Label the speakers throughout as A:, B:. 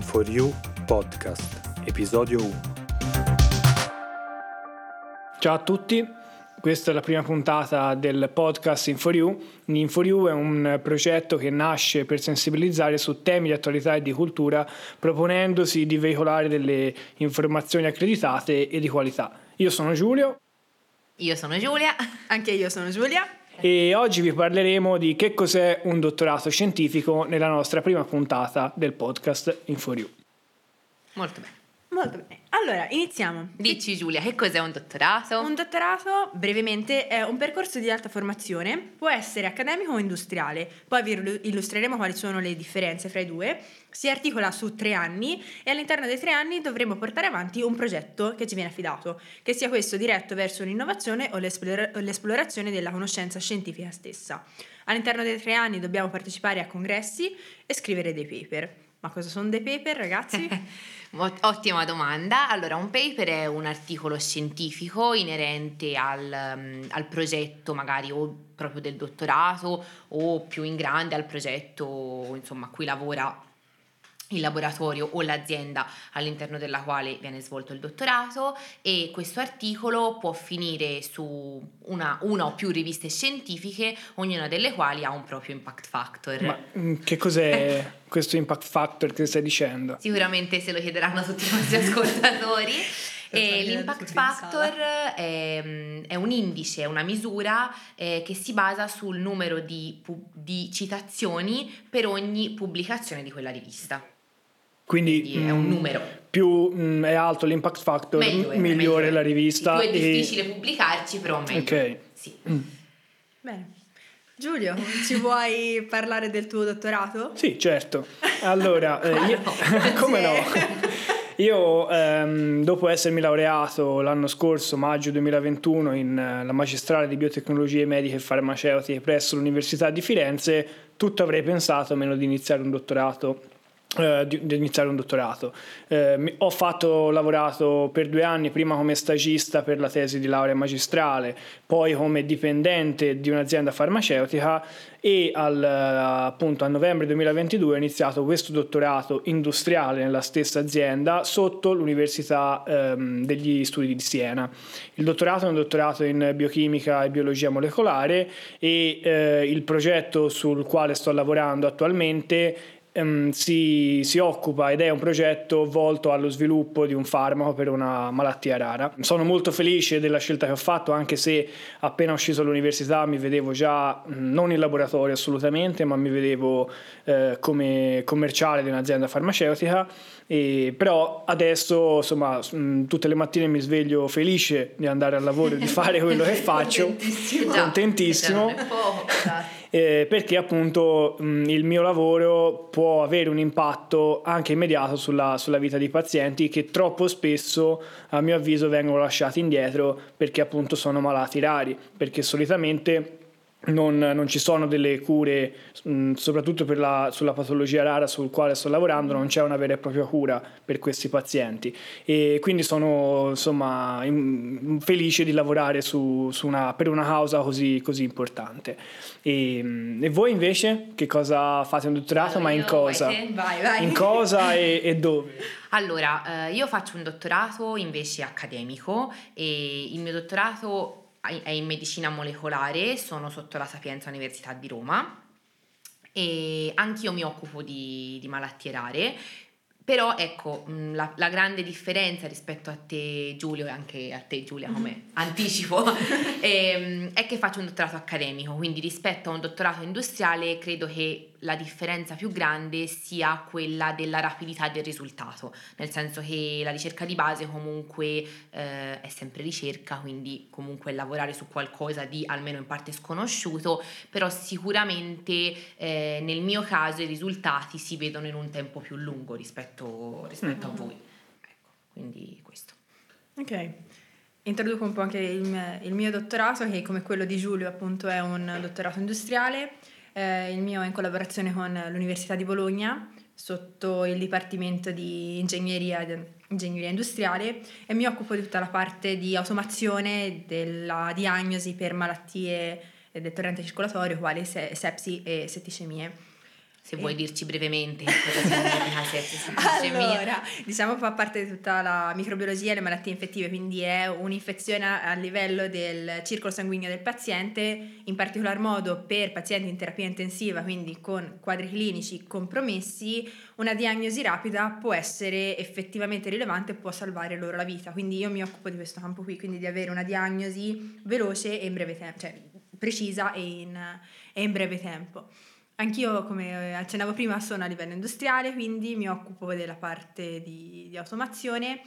A: In4U Podcast, episodio 1.
B: Ciao a tutti, questa è la prima puntata del podcast In4U. In4U è un progetto che nasce per sensibilizzare su temi di attualità e di cultura, proponendosi di veicolare delle informazioni accreditate e di qualità. Io sono Giulio.
C: Io sono Giulia.
D: Anche io sono Giulia
B: e oggi vi parleremo di che cos'è un dottorato scientifico nella nostra prima puntata del podcast In4U.
C: Molto bene.
D: Molto bene. Allora, iniziamo.
C: Dici Giulia, che cos'è un dottorato?
D: Un dottorato, brevemente, è un percorso di alta formazione, può essere accademico o industriale, poi vi illustreremo quali sono le differenze fra i due, si articola su tre anni e all'interno dei tre anni dovremo portare avanti un progetto che ci viene affidato, che sia questo diretto verso un'innovazione o l'esplorazione della conoscenza scientifica stessa. All'interno dei tre anni dobbiamo partecipare a congressi e scrivere dei paper. Ma cosa sono dei paper, ragazzi?
C: Ottima domanda. Allora, un paper è un articolo scientifico inerente al, um, al, progetto, magari o proprio del dottorato o più in grande al progetto insomma, a cui lavora il laboratorio o l'azienda all'interno della quale viene svolto il dottorato e questo articolo può finire su una, una, o più riviste scientifiche, ognuna delle quali ha un proprio impact factor.
B: Ma mm, che cos'è questo impact factor che stai dicendo?
C: Sicuramente se lo chiederanno tutti i nostri ascoltatori. E l'impact factor è, mm, è, un indice, è una misura eh, che si basa sul numero di, di citazioni per ogni pubblicazione di quella rivista.
B: Quindi,
C: Quindi è un mm, numero.
B: Più mh, mm, è alto l'impact factor, meglio è, migliore meglio la rivista.
C: Più è difficile e... pubblicarci, però meglio.
B: Ok.
C: Sì. Mm.
D: Bene. Giulio, ci vuoi parlare del tuo dottorato?
B: Sì, certo. Allora, eh, io, come no? Io, ehm, dopo essermi laureato l'anno scorso, maggio 2021, in uh, la magistrale di biotecnologie mediche e farmaceutiche presso l'Università di Firenze, tutto avrei pensato meno di iniziare un dottorato Uh, di, di, iniziare un dottorato. Uh, ho fatto, lavorato per due anni, prima come stagista per la tesi di laurea magistrale, poi come dipendente di un'azienda farmaceutica e al, uh, appunto a novembre 2022 ho iniziato questo dottorato industriale nella stessa azienda sotto l'Università um, degli Studi di Siena. Il dottorato è un dottorato in biochimica e biologia molecolare e il progetto sul quale sto lavorando attualmente ehm, si, si, occupa ed è un progetto volto allo sviluppo di un farmaco per una malattia rara. Sono molto felice della scelta che ho fatto, anche se appena uscito dall'università mi vedevo già non in laboratorio assolutamente, ma mi vedevo eh, come commerciale di un'azienda farmaceutica. E, però adesso insomma tutte le mattine mi sveglio felice di andare al lavoro e di fare quello che faccio
C: contentissimo,
B: contentissimo. Eh, perché appunto mh, il mio lavoro può avere un impatto anche immediato sulla, sulla vita dei pazienti che troppo spesso a mio avviso vengono lasciati indietro perché appunto sono malati rari, perché solitamente non, non, ci sono delle cure, mh, soprattutto la, sulla patologia rara sul quale sto lavorando, non c'è una vera e propria cura per questi pazienti e quindi sono insomma in, felice di lavorare su, su una, per una causa così, così importante. E, e, voi invece che cosa fate un dottorato, allora, ma in cosa?
D: Vai, vai.
B: In cosa e, e dove?
C: Allora, eh, io faccio un dottorato invece accademico e il mio dottorato è in medicina molecolare, sono sotto la Sapienza Università di Roma e anch'io mi occupo di, di malattie rare però ecco, la, la, grande differenza rispetto a te Giulio e anche a te Giulia come mm-hmm. anticipo è, ehm, è che faccio un dottorato accademico, quindi rispetto a un dottorato industriale credo che la differenza più grande sia quella della rapidità del risultato, nel senso che la ricerca di base comunque eh, è sempre ricerca, quindi comunque lavorare su qualcosa di almeno in parte sconosciuto, però sicuramente eh, nel mio caso i risultati si vedono in un tempo più lungo rispetto, rispetto mm. a voi. Ecco, quindi questo.
D: Ok. Introduco un po' anche il, il mio dottorato, che come quello di Giulio appunto è un dottorato industriale eh, il mio è in collaborazione con l'Università di Bologna sotto il Dipartimento di Ingegneria, Ingegneria Industriale e mi occupo di tutta la parte di automazione della diagnosi per malattie del torrente circolatorio quali sepsi e setticemie.
C: Se vuoi dirci brevemente.
D: Allora, diciamo fa parte di tutta la microbiologia e le malattie infettive, quindi è un'infezione a livello del circolo sanguigno del paziente, in particolar modo per pazienti in terapia intensiva, quindi con quadri clinici compromessi, una diagnosi rapida può essere effettivamente rilevante e può salvare loro la vita. Quindi io mi occupo di questo campo qui, quindi di avere una diagnosi veloce e in breve tempo, cioè precisa e in, e in breve tempo. Anch'io, come accennavo prima, sono a livello industriale, quindi mi occupo della parte di, di automazione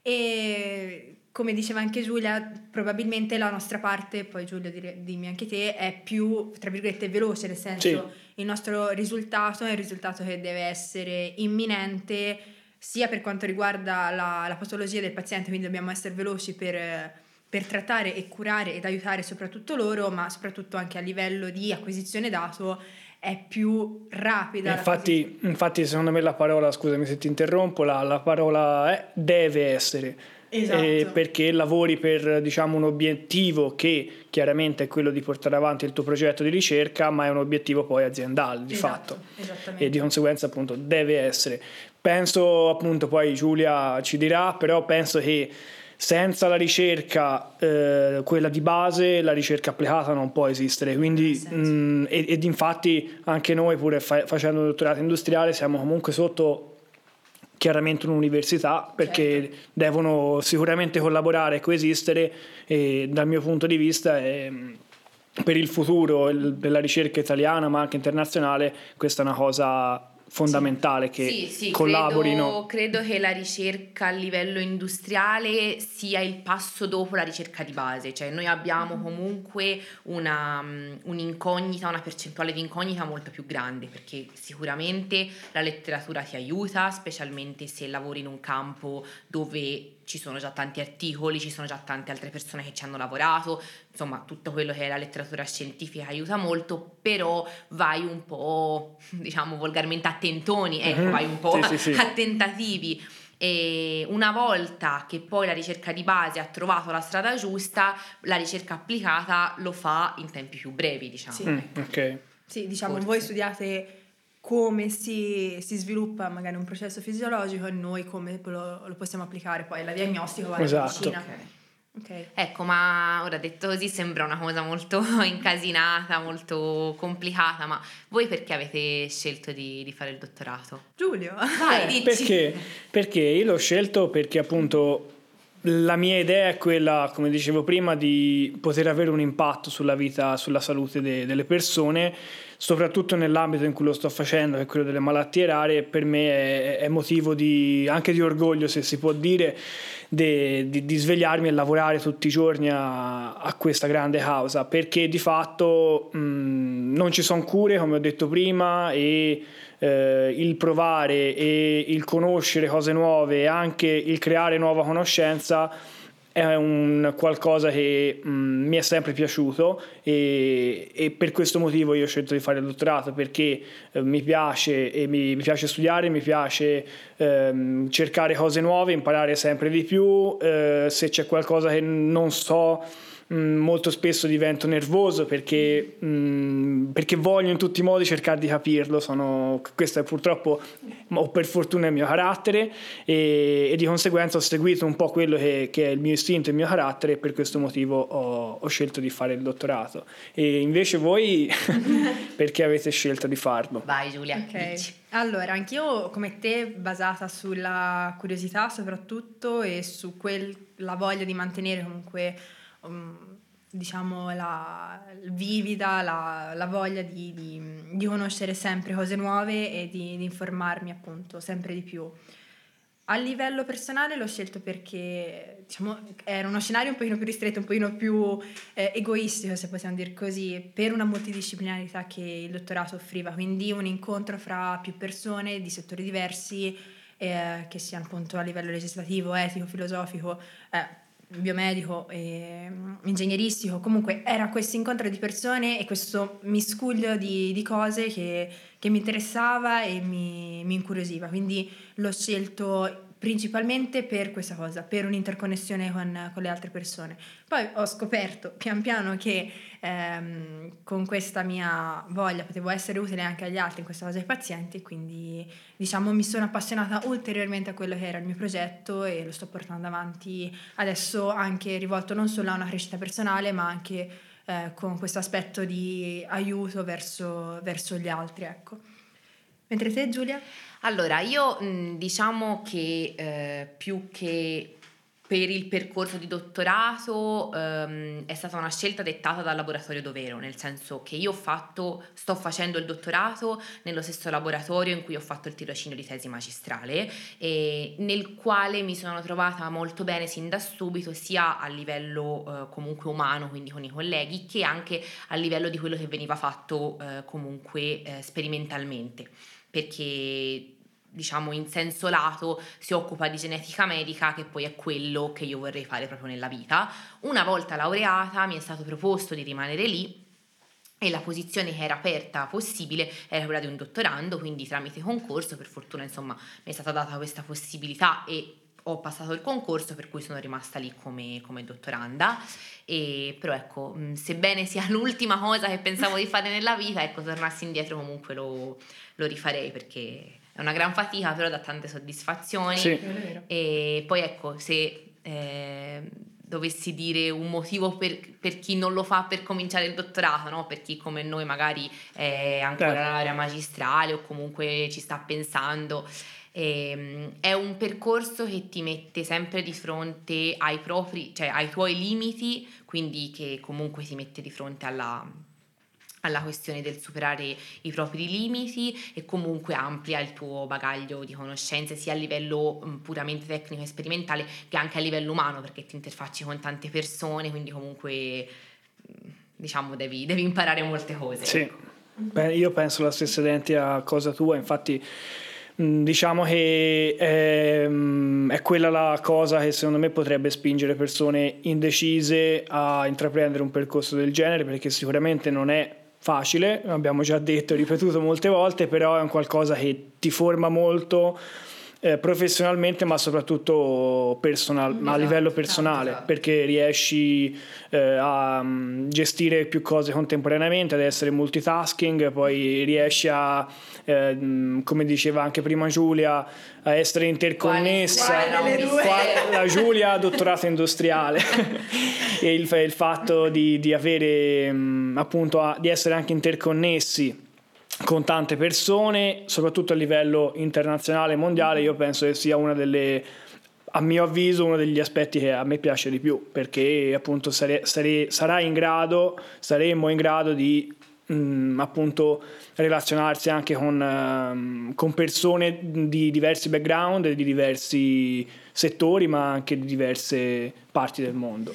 D: e come diceva anche Giulia, probabilmente la nostra parte, poi Giulia dimmi anche te, è più, tra virgolette, veloce, nel senso sì. il nostro risultato è un risultato che deve essere imminente, sia per quanto riguarda la, la patologia del paziente, quindi dobbiamo essere veloci per, per trattare e curare ed aiutare soprattutto loro, ma soprattutto anche a livello di acquisizione dato è più rapida.
B: Infatti, infatti, secondo me la parola, scusami se ti interrompo, la, la parola è deve essere.
D: Esatto. Eh,
B: perché lavori per diciamo, un obiettivo che chiaramente è quello di portare avanti il tuo progetto di ricerca, ma è un obiettivo poi aziendale di
D: esatto,
B: fatto. E di conseguenza appunto deve essere. Penso appunto poi Giulia ci dirà, però penso che senza la ricerca, eh, quella di base, la ricerca applicata non può esistere. Quindi, mh, mm, ed, ed, infatti anche noi, pur fa- facendo un dottorato industriale, siamo comunque sotto chiaramente un'università perché certo. devono sicuramente collaborare e coesistere e dal mio punto di vista è, per il futuro della ricerca italiana ma anche internazionale questa è una cosa fondamentale che
C: sì, sì,
B: collaborino.
C: Credo, credo, che la ricerca a livello industriale sia il passo dopo la ricerca di base, cioè noi abbiamo comunque una, um, un'incognita, una percentuale di incognita molto più grande perché sicuramente la letteratura ti aiuta, specialmente se lavori in un campo dove ci sono già tanti articoli, ci sono già tante altre persone che ci hanno lavorato, insomma tutto quello che è la letteratura scientifica aiuta molto, però vai un po', diciamo volgarmente a tentoni, ecco, mm-hmm. vai un po'
B: sì, sì, sì.
C: a tentativi. E una volta che poi la ricerca di base ha trovato la strada giusta, la ricerca applicata lo fa in tempi più brevi, diciamo.
B: Sì, mm, okay.
D: sì diciamo, Forse. voi studiate come si, si, sviluppa magari un processo fisiologico e noi come lo, lo possiamo applicare poi alla diagnostica o alla
B: esatto.
D: medicina.
C: Okay. Okay. Ecco, ma ora detto così sembra una cosa molto incasinata, molto complicata, ma voi perché avete scelto di, di fare il dottorato?
D: Giulio,
C: vai, dici.
B: Perché? Perché io l'ho scelto perché appunto la mia idea è quella, come dicevo prima, di poter avere un impatto sulla vita, sulla salute de, delle persone soprattutto nell'ambito in cui lo sto facendo, che è quello delle malattie rare, per me è, è motivo di, anche di orgoglio, se si può dire, di, di, di svegliarmi e lavorare tutti i giorni a, a questa grande causa, perché di fatto mh, non ci sono cure, come ho detto prima, e eh, il provare e il conoscere cose nuove e anche il creare nuova conoscenza è un qualcosa che mh, mm, mi è sempre piaciuto e, e, per questo motivo io ho scelto di fare il dottorato perché eh, mi piace e mi, mi, piace studiare, mi piace ehm, cercare cose nuove, imparare sempre di più, eh, se c'è qualcosa che non so Mm, molto spesso divento nervoso perché, mh, mm, perché, voglio in tutti i modi cercare di capirlo. Sono, questo è purtroppo o per fortuna il mio carattere e, e di conseguenza ho seguito un po' quello che, che, è il mio istinto e il mio carattere e per questo motivo ho, ho scelto di fare il dottorato. E invece voi perché avete scelto di farlo?
C: Vai Giulia.
D: Ok. Allora, anch'io come te basata sulla curiosità soprattutto e su quella voglia di mantenere comunque um, diciamo, la vivida, la, la voglia di, di, di, conoscere sempre cose nuove e di, di, informarmi appunto sempre di più. A livello personale l'ho scelto perché diciamo, era uno scenario un pochino più ristretto, un pochino più eh, egoistico, se possiamo dire così, per una multidisciplinarità che il dottorato offriva, quindi un incontro fra più persone di settori diversi, eh, che siano appunto a livello legislativo, etico, filosofico, eh, biomedico e mm, ingegneristico, comunque era questo incontro di persone e questo miscuglio di, di cose che, che, mi interessava e mi, mi incuriosiva, quindi l'ho scelto principalmente per questa cosa, per un'interconnessione con, con, le altre persone. Poi ho scoperto pian piano che ehm, con questa mia voglia potevo essere utile anche agli altri, in questa cosa ai pazienti, quindi diciamo mi sono appassionata ulteriormente a quello che era il mio progetto e lo sto portando avanti adesso anche rivolto non solo a una crescita personale ma anche eh, con questo aspetto di aiuto verso, verso gli altri. Ecco. Mentre te Giulia?
C: Allora, io diciamo che eh, più che per il percorso di dottorato ehm, è stata una scelta dettata dal laboratorio dovero, nel senso che io ho fatto, sto facendo il dottorato nello stesso laboratorio in cui ho fatto il tirocinio di tesi magistrale nel quale mi sono trovata molto bene sin da subito sia a livello eh, comunque umano, quindi con i colleghi, che anche a livello di quello che veniva fatto eh, comunque eh, sperimentalmente. Perché diciamo in senso lato si occupa di genetica medica che poi è quello che io vorrei fare proprio nella vita. Una volta laureata mi è stato proposto di rimanere lì e la posizione che era aperta possibile era quella di un dottorando, quindi tramite concorso, per fortuna insomma mi è stata data questa possibilità e ho passato il concorso per cui sono rimasta lì come, come dottoranda e, però ecco sebbene sia l'ultima cosa che pensavo di fare nella vita ecco tornassi indietro comunque lo, lo rifarei perché è una gran fatica, però dà tante soddisfazioni.
B: Sì.
C: E poi ecco, se eh, dovessi dire un motivo per, per, chi non lo fa per cominciare il dottorato, no? per chi come noi magari è ancora certo. laurea magistrale o comunque ci sta pensando. Eh, è un percorso che ti mette sempre di fronte ai propri, cioè ai tuoi limiti, quindi che comunque ti mette di fronte alla alla questione del superare i propri limiti e comunque amplia il tuo bagaglio di conoscenze sia a livello mm, puramente tecnico e sperimentale che anche a livello umano perché ti interfacci con tante persone, quindi comunque mm, diciamo devi, devi imparare molte cose.
B: Sì, Beh, io penso la stessa identica cosa tua, infatti mm, diciamo che è, è, quella la cosa che secondo me potrebbe spingere persone indecise a intraprendere un percorso del genere perché sicuramente non è facile, abbiamo già detto e ripetuto molte volte, però è un qualcosa che ti forma molto eh, professionalmente ma soprattutto personal, esatto, a livello personale esatto. perché riesci eh, a um, gestire più cose contemporaneamente ad essere multitasking poi riesci a eh, come diceva anche prima Giulia a essere interconnessa
C: quale, quale
B: la Giulia ha dottorato industriale e il, il, fatto di, di avere um, appunto a, di essere anche interconnessi con tante persone, soprattutto a livello internazionale e mondiale, io penso che sia una delle a mio avviso uno degli aspetti che a me piace di più perché appunto sare, sare, sarà in grado saremmo in grado di mh, mm, appunto relazionarsi anche con, uh, con, persone di diversi background di diversi settori ma anche di diverse parti del mondo.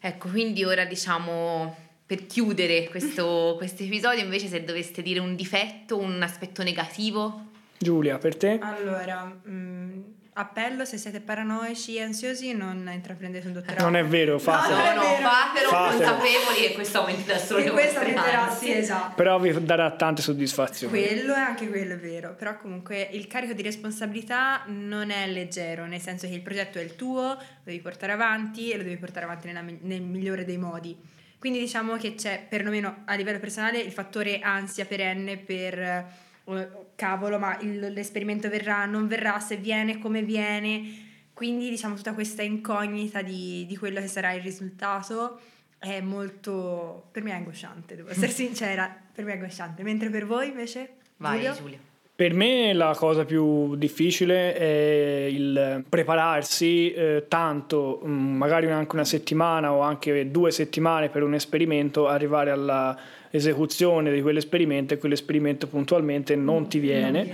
C: Ecco quindi ora diciamo per chiudere questo episodio, invece se doveste dire un difetto, un aspetto negativo?
B: Giulia, per te?
D: Allora, mh, mm, appello se siete paranoici e ansiosi non intraprendete un dottorato.
B: Non è vero, fatelo.
C: No, no, no, fatelo, fatelo, consapevoli che questo aumenterà solo le
D: questo aumenterà, sì, esatto.
B: Però vi darà tante soddisfazioni.
D: Quello è anche quello è vero, però comunque il carico di responsabilità non è leggero, nel senso che il progetto è il tuo, lo devi portare avanti e lo devi portare avanti nella, nel migliore dei modi quindi diciamo che c'è, perlomeno a livello personale, il fattore ansia perenne per oh, cavolo, ma il, l'esperimento verrà, non verrà, se viene, come viene. Quindi diciamo tutta questa incognita di, di quello che sarà il risultato è molto, per me è angosciante, devo essere sincera, per me è angosciante, mentre per voi invece?
C: Vai
D: Giulio?
C: Giulia.
B: Per me la cosa più difficile è il prepararsi eh, tanto, mm, magari anche una settimana o anche due settimane per un esperimento, arrivare all'esecuzione di quell'esperimento e quell'esperimento puntualmente non ti viene.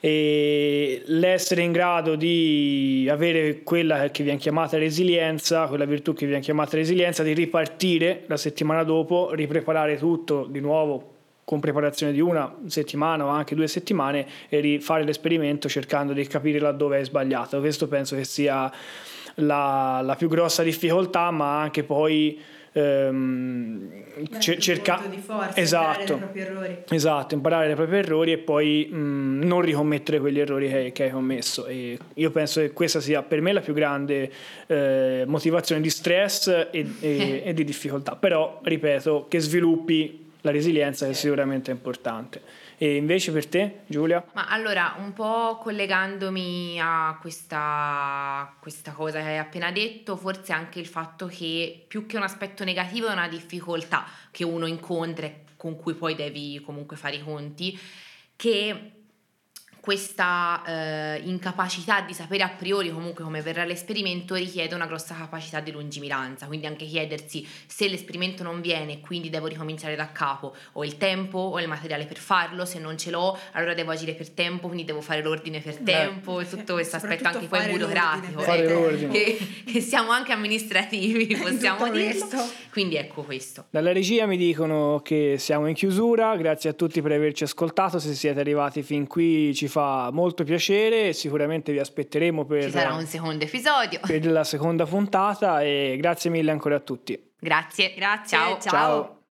B: E l'essere in grado di avere quella che viene chiamata resilienza, quella virtù che viene chiamata resilienza, di ripartire la settimana dopo, ripreparare tutto di nuovo con preparazione di una settimana o anche due settimane e rifare l'esperimento cercando di capire laddove è sbagliato. Questo penso che sia la, la più grossa difficoltà, ma anche poi ehm,
D: c-
B: cercare
D: di forza,
B: esatto. Esatto, imparare dai propri errori e poi mh, non ricommettere quegli errori che, che, hai commesso. E io penso che questa sia per me la più grande eh, motivazione di stress e, e, e di difficoltà. Però, ripeto, che sviluppi la resilienza è sicuramente importante. E invece per te, Giulia?
C: Ma allora, un po' collegandomi a questa, questa, cosa che hai appena detto, forse anche il fatto che più che un aspetto negativo è una difficoltà che uno incontra e con cui poi devi comunque fare i conti, che questa eh, incapacità di sapere a priori comunque come verrà l'esperimento richiede una grossa capacità di lungimiranza, quindi anche chiedersi se l'esperimento non viene, quindi devo ricominciare da capo, ho il tempo, ho il materiale per farlo, se non ce l'ho allora devo agire per tempo, quindi devo fare l'ordine per Beh, tempo e tutto questo aspetto anche poi burocratico,
B: l'ordine.
C: Che, che, siamo anche amministrativi, possiamo dirlo. Quindi ecco questo.
B: Dalla regia mi dicono che siamo in chiusura, grazie a tutti per averci ascoltato, se siete arrivati fin qui ci fa molto piacere, sicuramente vi aspetteremo per,
C: Ci sarà un secondo episodio.
B: per la seconda puntata e grazie mille ancora a tutti.
C: Grazie,
D: grazie,
C: ciao.
D: ciao. ciao.